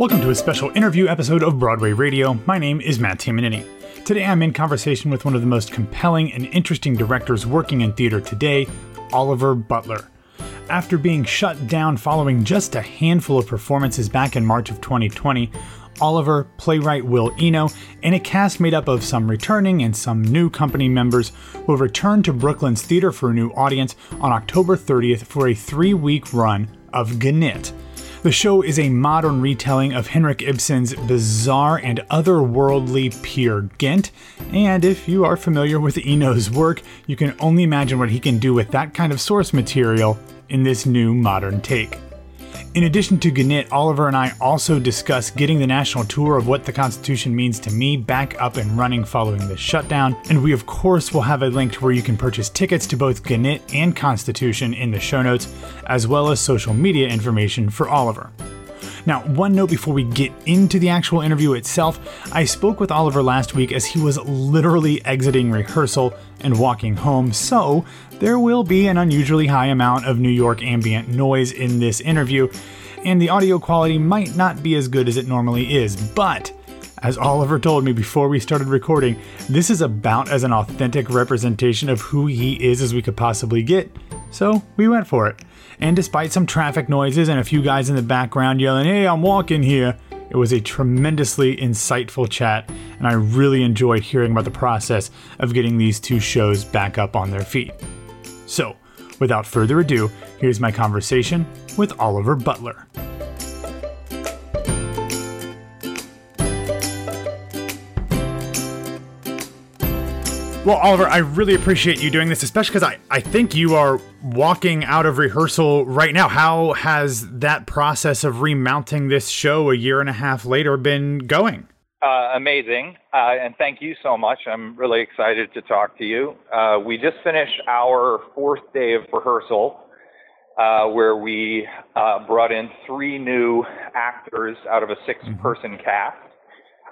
Welcome to a special interview episode of Broadway Radio. My name is Matt Tamanini. Today I'm in conversation with one of the most compelling and interesting directors working in theater today, Oliver Butler. After being shut down following just a handful of performances back in March of 2020, Oliver, playwright Will Eno, and a cast made up of some returning and some new company members will return to Brooklyn's theater for a new audience on October 30th for a three week run of Gnit. The show is a modern retelling of Henrik Ibsen's bizarre and otherworldly Peer Gynt, and if you are familiar with Eno's work, you can only imagine what he can do with that kind of source material in this new modern take. In addition to Gnit, Oliver and I also discuss getting the national tour of what the Constitution means to me back up and running following the shutdown, and we of course will have a link to where you can purchase tickets to both Gnit and Constitution in the show notes, as well as social media information for Oliver. Now, one note before we get into the actual interview itself. I spoke with Oliver last week as he was literally exiting rehearsal and walking home, so there will be an unusually high amount of New York ambient noise in this interview, and the audio quality might not be as good as it normally is, but as Oliver told me before we started recording, this is about as an authentic representation of who he is as we could possibly get, so we went for it. And despite some traffic noises and a few guys in the background yelling, Hey, I'm walking here, it was a tremendously insightful chat, and I really enjoyed hearing about the process of getting these two shows back up on their feet. So, without further ado, here's my conversation with Oliver Butler. Well, Oliver, I really appreciate you doing this, especially because I, I think you are walking out of rehearsal right now. How has that process of remounting this show a year and a half later been going? Uh, amazing. Uh, and thank you so much. I'm really excited to talk to you. Uh, we just finished our fourth day of rehearsal, uh, where we uh, brought in three new actors out of a six person mm-hmm. cast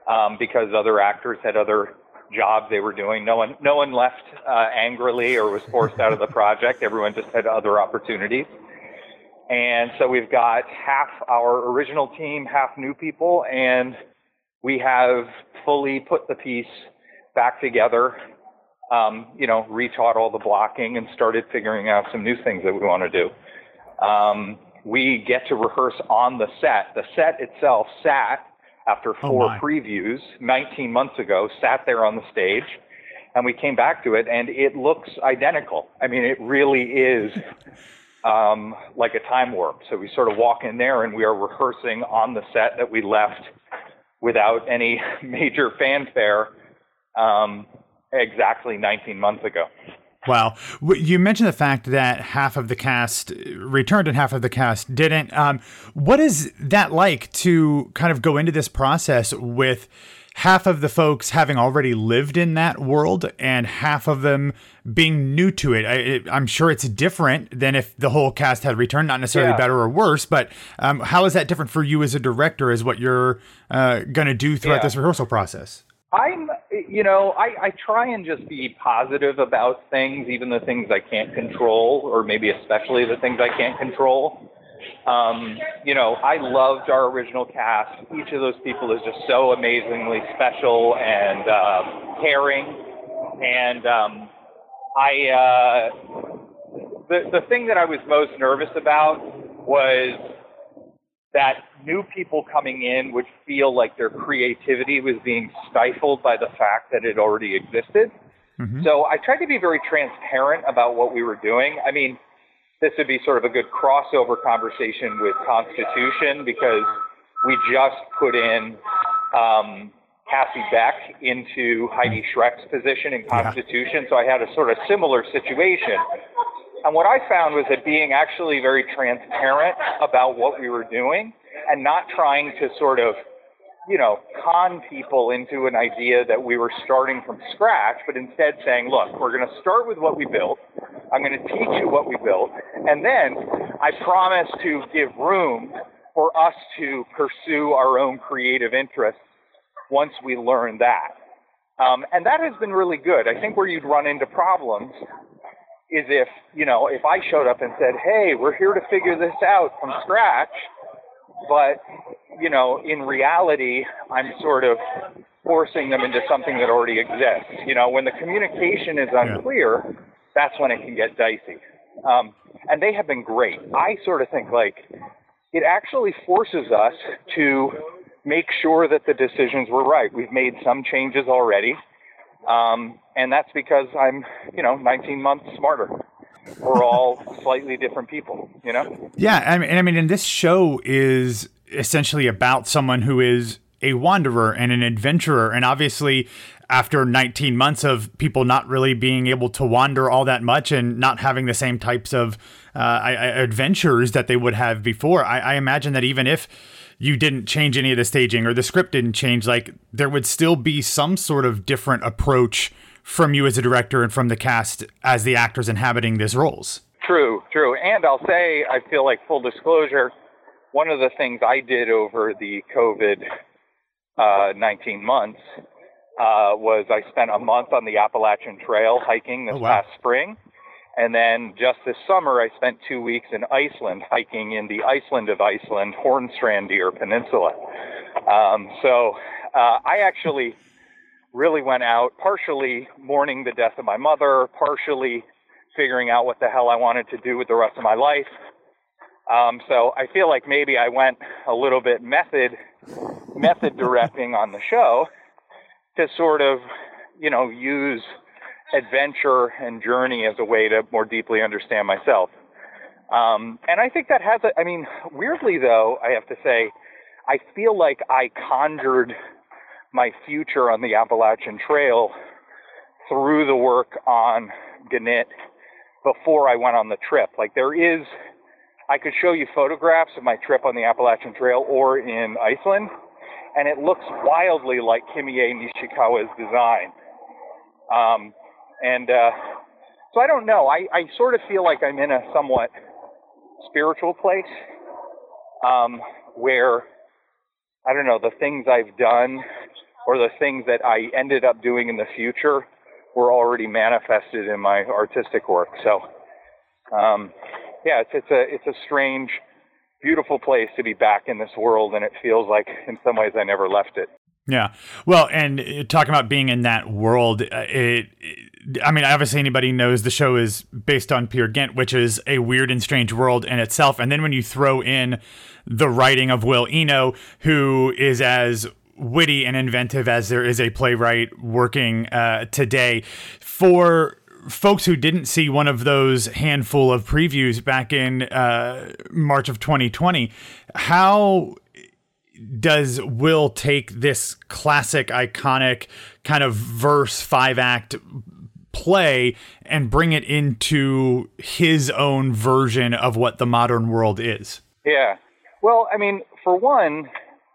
um, because other actors had other jobs they were doing. No one, no one left uh, angrily or was forced out of the project. Everyone just had other opportunities. And so we've got half our original team, half new people, and we have fully put the piece back together. Um, you know, retaught all the blocking and started figuring out some new things that we want to do. Um, we get to rehearse on the set. The set itself sat after oh, four oh previews 19 months ago, sat there on the stage, and we came back to it, and it looks identical. I mean, it really is um, like a time warp. So we sort of walk in there, and we are rehearsing on the set that we left without any major fanfare um, exactly 19 months ago. Wow. You mentioned the fact that half of the cast returned and half of the cast didn't. Um, what is that like to kind of go into this process with half of the folks having already lived in that world and half of them being new to it? I, am sure it's different than if the whole cast had returned, not necessarily yeah. better or worse, but um, how is that different for you as a director, as what you're uh, going to do throughout yeah. this rehearsal process? I'm, you know, I, I try and just be positive about things, even the things I can't control, or maybe especially the things I can't control. Um, you know, I loved our original cast. Each of those people is just so amazingly special and uh, caring. And um, I, uh, the the thing that I was most nervous about was that new people coming in would feel like their creativity was being stifled by the fact that it already existed. Mm-hmm. So I tried to be very transparent about what we were doing. I mean, this would be sort of a good crossover conversation with Constitution because we just put in um, Cassie Beck into Heidi Schreck's position in Constitution. Yeah. So I had a sort of similar situation. And what I found was that being actually very transparent about what we were doing and not trying to sort of, you know, con people into an idea that we were starting from scratch, but instead saying, look, we're going to start with what we built. I'm going to teach you what we built. And then I promise to give room for us to pursue our own creative interests once we learn that. Um, and that has been really good. I think where you'd run into problems is if, you know, if I showed up and said, hey, we're here to figure this out from scratch, but you know, in reality, I'm sort of forcing them into something that already exists. You know, when the communication is unclear, yeah. that's when it can get dicey. Um, and they have been great. I sort of think like it actually forces us to make sure that the decisions were right. We've made some changes already. Um, and that's because I'm, you know, 19 months smarter. We're all slightly different people, you know? Yeah. I mean, I mean, and this show is essentially about someone who is a wanderer and an adventurer. And obviously, after 19 months of people not really being able to wander all that much and not having the same types of uh, adventures that they would have before, I, I imagine that even if you didn't change any of the staging or the script didn't change, like there would still be some sort of different approach from you as a director and from the cast as the actors inhabiting these roles. True, true. And I'll say, I feel like full disclosure, one of the things I did over the COVID uh, 19 months uh, was I spent a month on the Appalachian Trail hiking this oh, wow. past spring. And then just this summer, I spent two weeks in Iceland hiking in the Iceland of Iceland, Hornstrandir Peninsula. Um, so uh, I actually really went out partially mourning the death of my mother, partially figuring out what the hell I wanted to do with the rest of my life. Um, so I feel like maybe I went a little bit method method directing on the show to sort of, you know, use adventure and journey as a way to more deeply understand myself. Um, and I think that has, a, I mean, weirdly though, I have to say, I feel like I conjured my future on the Appalachian Trail through the work on Gnit before I went on the trip. Like there is, I could show you photographs of my trip on the Appalachian Trail or in Iceland, and it looks wildly like Kimie Nishikawa's design. Um, and uh, so I don't know. I, I sort of feel like I'm in a somewhat spiritual place um, where I don't know the things I've done or the things that I ended up doing in the future were already manifested in my artistic work. So, um, yeah, it's it's a it's a strange beautiful place to be back in this world, and it feels like in some ways I never left it. Yeah. Well, and uh, talking about being in that world, uh, it, it, I mean, obviously anybody knows the show is based on Peer Gynt, which is a weird and strange world in itself. And then when you throw in the writing of Will Eno, who is as witty and inventive as there is a playwright working uh, today, for folks who didn't see one of those handful of previews back in uh, March of 2020, how does Will take this classic, iconic kind of verse five act play and bring it into his own version of what the modern world is? Yeah. Well, I mean, for one,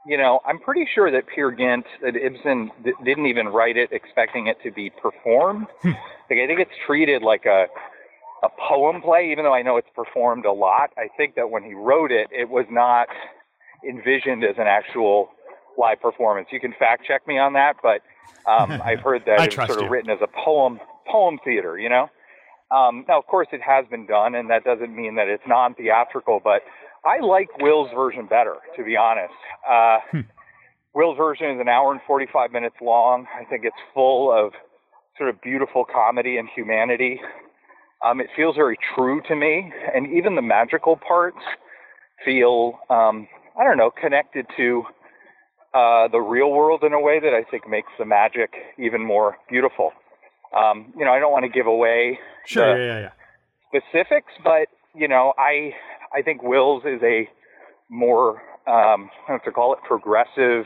you know, I'm pretty sure that Peer Gynt, that Ibsen d- didn't even write it expecting it to be performed. Hmm. like, I think it's treated like a a poem play, even though I know it's performed a lot. I think that when he wrote it, it was not envisioned as an actual live performance. You can fact check me on that, but um, I've heard that it's sort of you. written as a poem poem theater. You know. Um, now, of course, it has been done, and that doesn't mean that it's non-theatrical, but I like Will's version better, to be honest. Uh, hmm. Will's version is an hour and 45 minutes long. I think it's full of sort of beautiful comedy and humanity. Um, it feels very true to me, and even the magical parts feel, um, I don't know, connected to uh, the real world in a way that I think makes the magic even more beautiful. Um, you know, I don't want to give away sure, yeah, yeah, yeah. specifics, but you know, I I think Will's is a more um, I to call it progressive.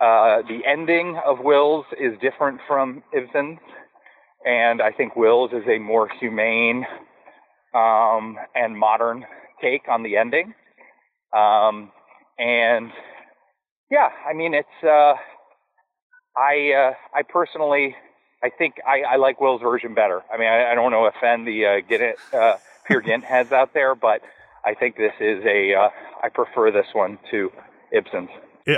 Uh, the ending of Will's is different from Ibsen's, and I think Will's is a more humane um, and modern take on the ending. Um, and yeah, I mean it's. Uh, I uh, I personally I think I, I like Will's version better. I mean I, I don't want to offend the uh, get it. Uh, Peer Gynt heads out there, but I think this is a. Uh, I prefer this one to Ibsen's.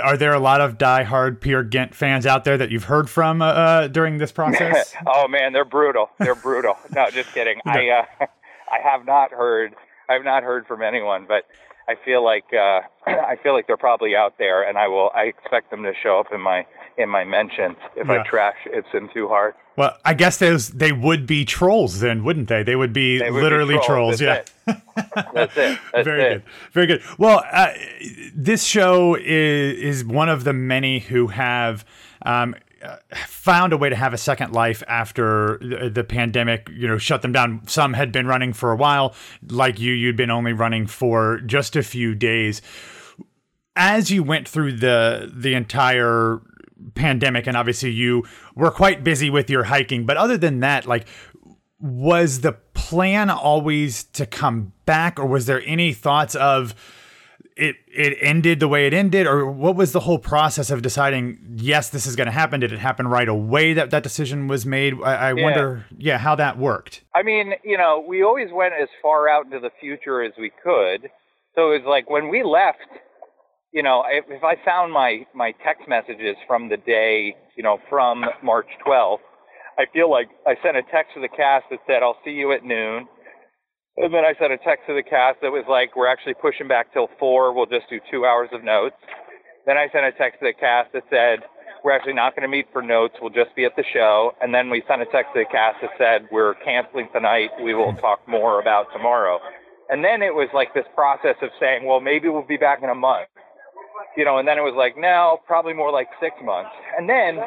Are there a lot of die-hard Peer Gynt fans out there that you've heard from uh, uh during this process? oh man, they're brutal. They're brutal. No, just kidding. I uh, I have not heard. I have not heard from anyone, but I feel like uh, I feel like they're probably out there, and I will. I expect them to show up in my in my mentions if Yeah. I trash Ibsen too hard. Well, I guess those they would be trolls then, wouldn't they? They would be They would be literally trolls. trolls. Yeah. That's That's it. That's very it. good. Very good. Well, uh, this show is is one of the many who have um, found a way to have a second life after the, the pandemic. You know, shut them down. Some had been running for a while, like you. You'd been only running for just a few days. As you went through the the entire pandemic, and obviously you were quite busy with your hiking, but other than that, like was the plan always to come back or was there any thoughts of it it ended the way it ended? Or what was the whole process of deciding yes this is going to happen? Did it happen right away that that decision was made? I, I Yeah. wonder yeah how that worked. I mean, you know, we always went as far out into the future as we could. So it was like when we left, you know, if, if I found my my text messages from the day, you know, from March 12th, I feel like I sent a text to the cast that said, "I'll see you at noon." And then I sent a text to the cast that was like, "We're actually pushing back till four. We'll just do two hours of notes." Then I sent a text to the cast that said, "We're actually not going to meet for notes. We'll just be at the show." And then we sent a text to the cast that said, "We're canceling tonight. We will hmm. talk more about tomorrow." And then it was like this process of saying, "Well, maybe we'll be back in a month." You know, and then it was like, no, probably more like six months. And then,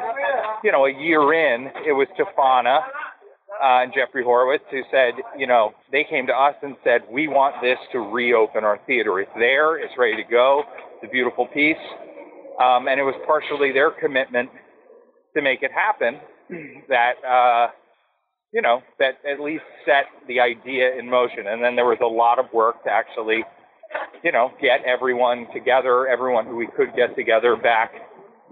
you know, a year in, it was TFANA uh, and Jeffrey Horowitz who said, you know, they came to us and said, we want this to reopen our theater. It's there, it's ready to go, it's a beautiful piece. Um, and it was partially their commitment to make it happen that, uh, you know, that at least set the idea in motion. And then there was a lot of work to actually, you know, get everyone together, everyone who we could get together back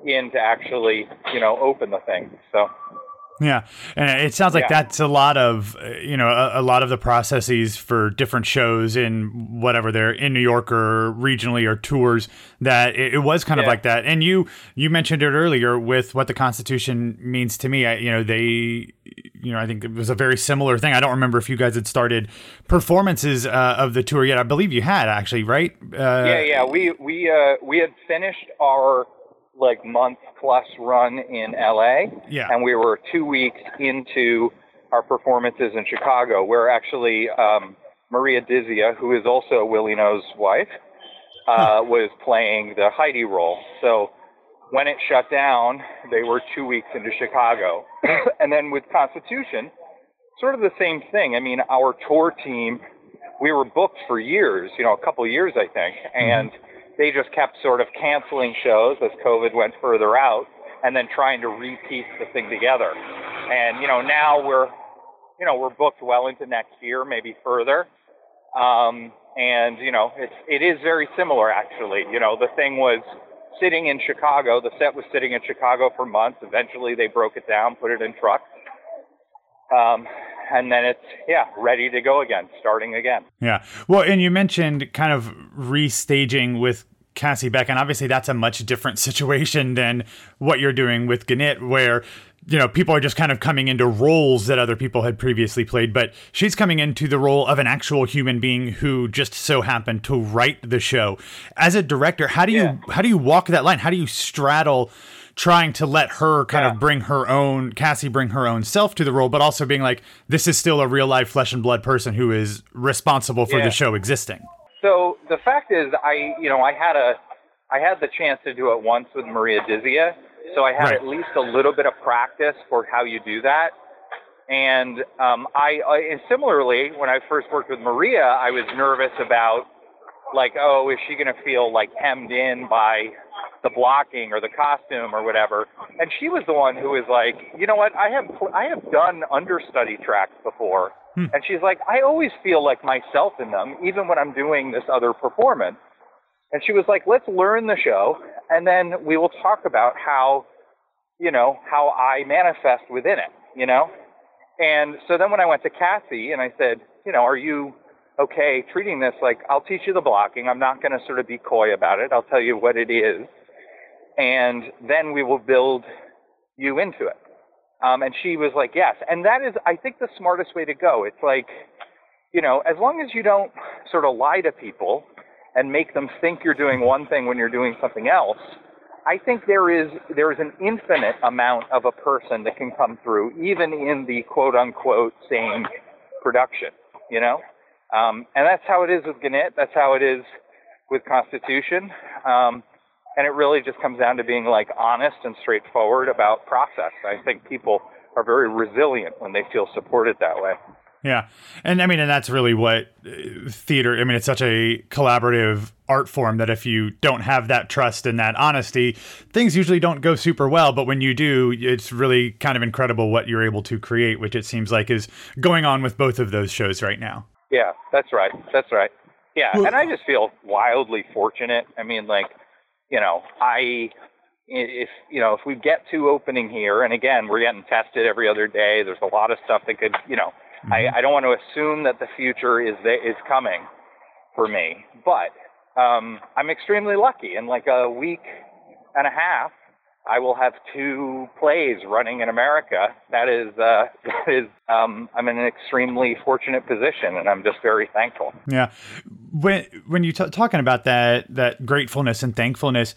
in to actually, you know, open the thing. So. Yeah, and it sounds like Yeah. that's a lot of you know a, a lot of the processes for different shows in whatever they're in New York or regionally or tours that it, it was kind of like that. And you you mentioned it earlier with what the Constitution means to me. I, you know they you know I think it was a very similar thing. I don't remember if you guys had started performances uh, of the tour yet. I believe you had actually, right? Uh, yeah, yeah. We we uh we had finished our like month plus run in LA. Yeah. And we were two weeks into our performances in Chicago, where actually um, Maria Dizzia, who is also Will Eno's wife, uh, was playing the Heidi role. So when it shut down, they were two weeks into Chicago. and then with Constitution, sort of the same thing. I mean, our tour team, we were booked for years, you know, a couple of years, I think, and they just kept sort of canceling shows as COVID went further out and then trying to repiece the thing together. And, you know, now we're, you know, we're booked well into next year, maybe further. Um, and, you know, it's, it is very similar, actually. You know, the thing was sitting in Chicago, the set was sitting in Chicago for months. Eventually they broke it down, put it in trucks. Um, and then it's, yeah, ready to go again, starting again. Yeah. Well, and you mentioned kind of restaging with Cassie Beck, and obviously that's a much different situation than what you're doing with Gnit, where you know people are just kind of coming into roles that other people had previously played, but she's coming into the role of an actual human being who just so happened to write the show. As a director, how do you Yeah. how do you walk that line? How do you straddle? trying to let her kind Yeah. of bring her own Cassie bring her own self to the role, but also being like, this is still a real life flesh and blood person who is responsible for Yeah. the show existing. So the fact is, I you know I had a I had the chance to do it once with Maria Dizzia, so I had Right. at least a little bit of practice for how you do that. And um, I, I and similarly, when I first worked with Maria, I was nervous about like, oh, is she going to feel like hemmed in by the blocking or the costume or whatever? And she was the one who was like, you know what? I have pl- I have done understudy tracks before, and she's like, I always feel like myself in them, even when I'm doing this other performance. And she was like, let's learn the show, and then we will talk about how, you know, how I manifest within it, you know? And so then when I went to Kathy and I said, you know, are you okay treating this like I'll teach you the blocking. I'm not going to sort of be coy about it. I'll tell you what it is. And then we will build you into it. Um, and she was like, yes. And that is, I think, the smartest way to go. It's like, you know, as long as you don't sort of lie to people and make them think you're doing one thing when you're doing something else. I think there is there is an infinite amount of a person that can come through, even in the quote unquote same production. You know, um, and that's how it is with Gnit. That's how it is with Constitution. Um, and it really just comes down to being like honest and straightforward about process. I think people are very resilient when they feel supported that way. Yeah. And I mean, and that's really what uh, theater, I mean, it's such a collaborative art form that if you don't have that trust and that honesty, things usually don't go super well. But when you do, it's really kind of incredible what you're able to create, which it seems like is going on with both of those shows right now. Yeah, that's right. That's right. Yeah. Well, and I just feel wildly fortunate. I mean, like, you know, I if you know if we get to opening here, and again we're getting tested every other day. There's a lot of stuff that could, you know, mm-hmm. I, I don't want to assume that the future is is coming for me, but um, I'm extremely lucky. In like a week and a half, I will have two plays running in America. That is, uh, that is, um, I'm in an extremely fortunate position, and I'm just very thankful. Yeah, when when you t- talking about that that gratefulness and thankfulness,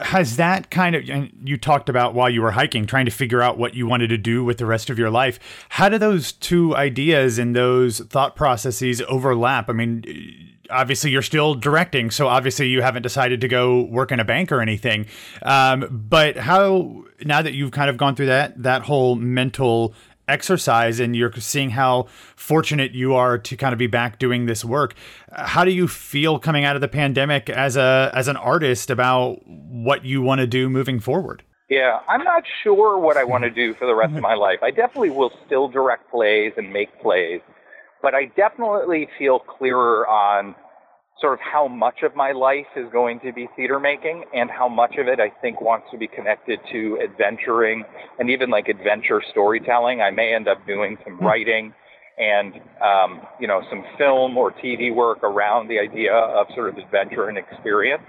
has that kind of and you talked about while you were hiking, trying to figure out what you wanted to do with the rest of your life. How do those two ideas and those thought processes overlap? I mean obviously you're still directing, so obviously you haven't decided to go work in a bank or anything. Um, but how now that you've kind of gone through that that whole mental exercise and you're seeing how fortunate you are to kind of be back doing this work how do you feel coming out of the pandemic as a as an artist about what you want to do moving forward? Yeah i'm not sure what i want to do for the rest of my life. I definitely will still direct plays and make plays but I definitely feel clearer on sort of how much of my life is going to be theater making and how much of it I think wants to be connected to adventuring and even like adventure storytelling. I may end up doing some hmm. writing and um, you know some film or TV work around the idea of sort of adventure and experience.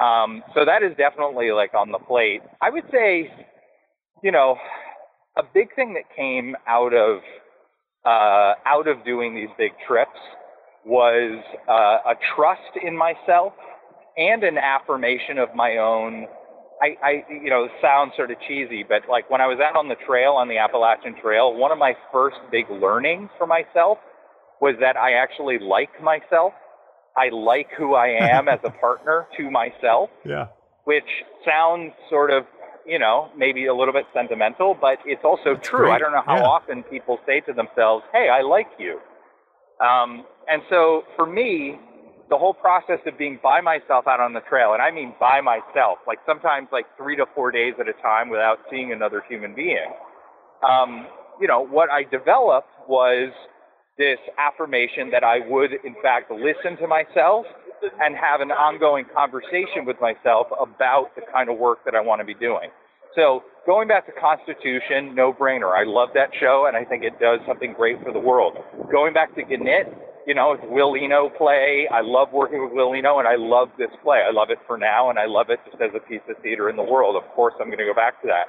Um, so that is definitely like on the plate. I would say, you know, a big thing that came out of uh, out of doing these big trips was uh, a trust in myself and an affirmation of my own. I, I, you know, sounds sort of cheesy, but like when I was out on the trail, on the Appalachian Trail, one of my first big learnings for myself was that I actually like myself. I like who I am as a partner to myself. Yeah. Which sounds sort of you know, maybe a little bit sentimental, but it's also That's true. Great. I don't know how yeah. often people say to themselves, "Hey, I like you." Um, and so for me, the whole process of being by myself out on the trail, and I mean by myself, like sometimes like three to four days at a time without seeing another human being. Um, you know, what I developed was this affirmation that I would, in fact, listen to myself and have an ongoing conversation with myself about the kind of work that I want to be doing. So going back to Constitution, no brainer. I love that show and I think it does something great for the world. Going back to Gnit, you know, it's Will Eno play. I love working with Will Eno and I love this play. I love it for now and I love it just as a piece of theater in the world. Of course, I'm going to go back to that.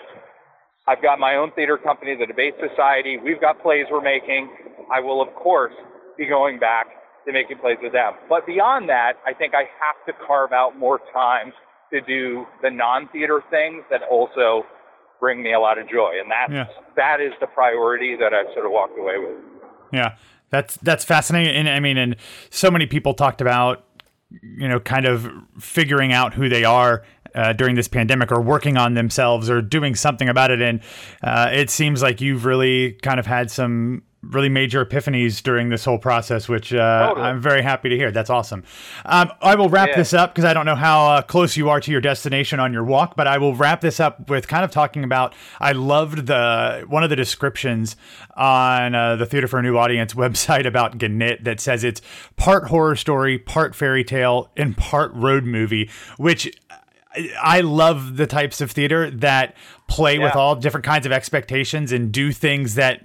I've got my own theater company, the Debate Society. We've got plays we're making. I will, of course, be going back to making plays with them. But beyond that, I think I have to carve out more time to do the non-theater things that also bring me a lot of joy, and that's yeah. that is the priority that I've sort of walked away with. Yeah, that's that's fascinating, and I mean, and so many people talked about you know kind of figuring out who they are uh, during this pandemic or working on themselves or doing something about it. And uh, it seems like you've really kind of had some really major epiphanies during this whole process, which uh, totally. I'm very happy to hear. That's awesome. Um, I will wrap yeah. this up because I don't know how uh, close you are to your destination on your walk, but I will wrap this up with kind of talking about. I loved the one of the descriptions on uh, the Theater for a New Audience website about Gnit that says it's part horror story, part fairy tale, and part road movie, which I love the types of theater that play yeah. with all different kinds of expectations and do things that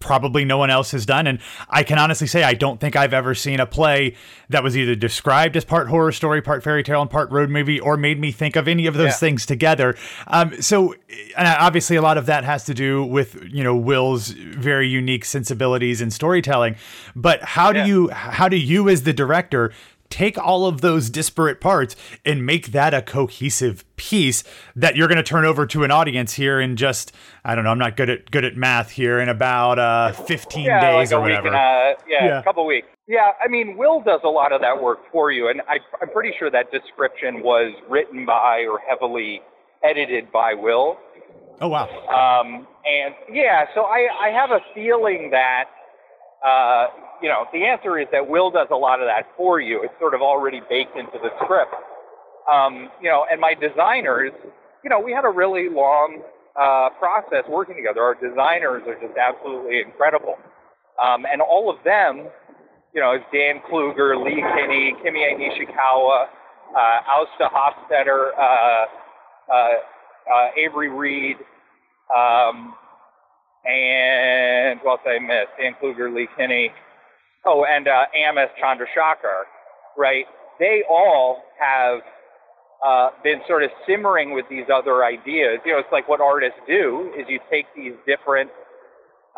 probably no one else has done. And I can honestly say I don't think I've ever seen a play that was either described as part horror story, part fairy tale, and part road movie, or made me think of any of those yeah. things together. Um, so, and obviously, a lot of that has to do with you know Will's very unique sensibilities and storytelling. But how do yeah. you how do you as the director take all of those disparate parts and make that a cohesive piece that you're going to turn over to an audience here in just I don't know I'm not good at good at math here in about uh, 15 yeah, days like or whatever. And, uh, yeah, Yeah. a couple weeks. Yeah, I mean, Will does a lot of that work for you, and I, I'm pretty sure that description was written by or heavily edited by Will. oh wow. Um, and yeah, so I, I have a feeling that, uh, you know, the answer is that Will does a lot of that for you. It's sort of already baked into the script. Um, you know, and my designers, you know, we had a really long uh, process working together. Our designers are just absolutely incredible. Um, and all of them, you know, Dan Kluger, Lee Kinney, Kimie Nishikawa, uh, Ásta Hostetter, uh, uh, uh, Avery Reed, um, and what else I missed? Dan Kluger, Lee Kinney. Oh, and uh, Amith Chandrashaker, right? They all have uh, been sort of simmering with these other ideas. You know, it's like what artists do is you take these different,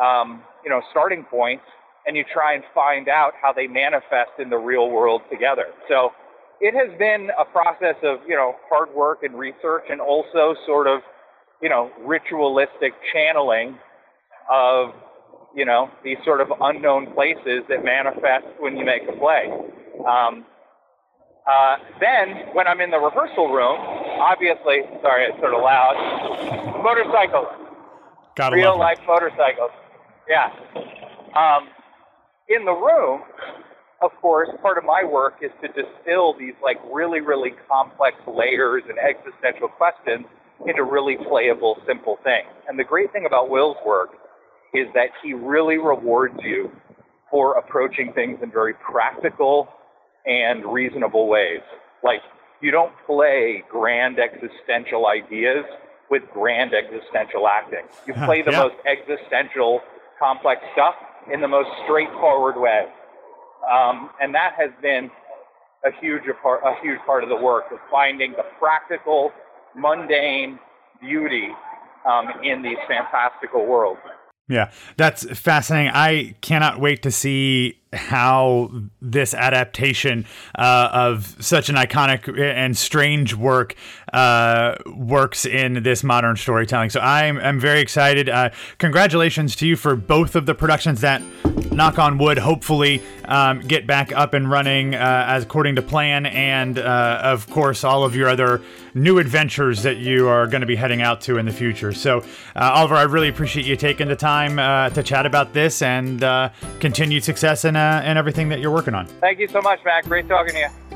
um, you know, starting points and you try and find out how they manifest in the real world together. So it has been a process of, you know, hard work and research and also sort of, you know, ritualistic channeling of, you know, these sort of unknown places that manifest when you make a play. Um, uh, then, when I'm in the rehearsal room, obviously, sorry, it's sort of loud, motorcycles, Gotta real life motorcycles. Yeah. Um, in the room, of course, part of my work is to distill these like really, really complex layers and existential questions into really playable, simple things. And the great thing about Will's work is that he really rewards you for approaching things in very practical and reasonable ways. Like, you don't play grand existential ideas with grand existential acting. You play the yeah. most existential, complex stuff in the most straightforward way. Um, and that has been a huge part, a huge part of the work is finding the practical, mundane beauty um, in these fantastical worlds. Yeah, that's fascinating. I cannot wait to see how this adaptation uh, of such an iconic and strange work uh, works in this modern storytelling. So I'm, I'm very excited. Uh, congratulations to you for both of the productions that, knock on wood, hopefully um, get back up and running uh, as according to plan, and uh, of course all of your other new adventures that you are going to be heading out to in the future. So, uh, Oliver, I really appreciate you taking the time uh, to chat about this and uh, continued success in, uh, in everything that you're working on. Thank you so much, Matt. Great talking to you.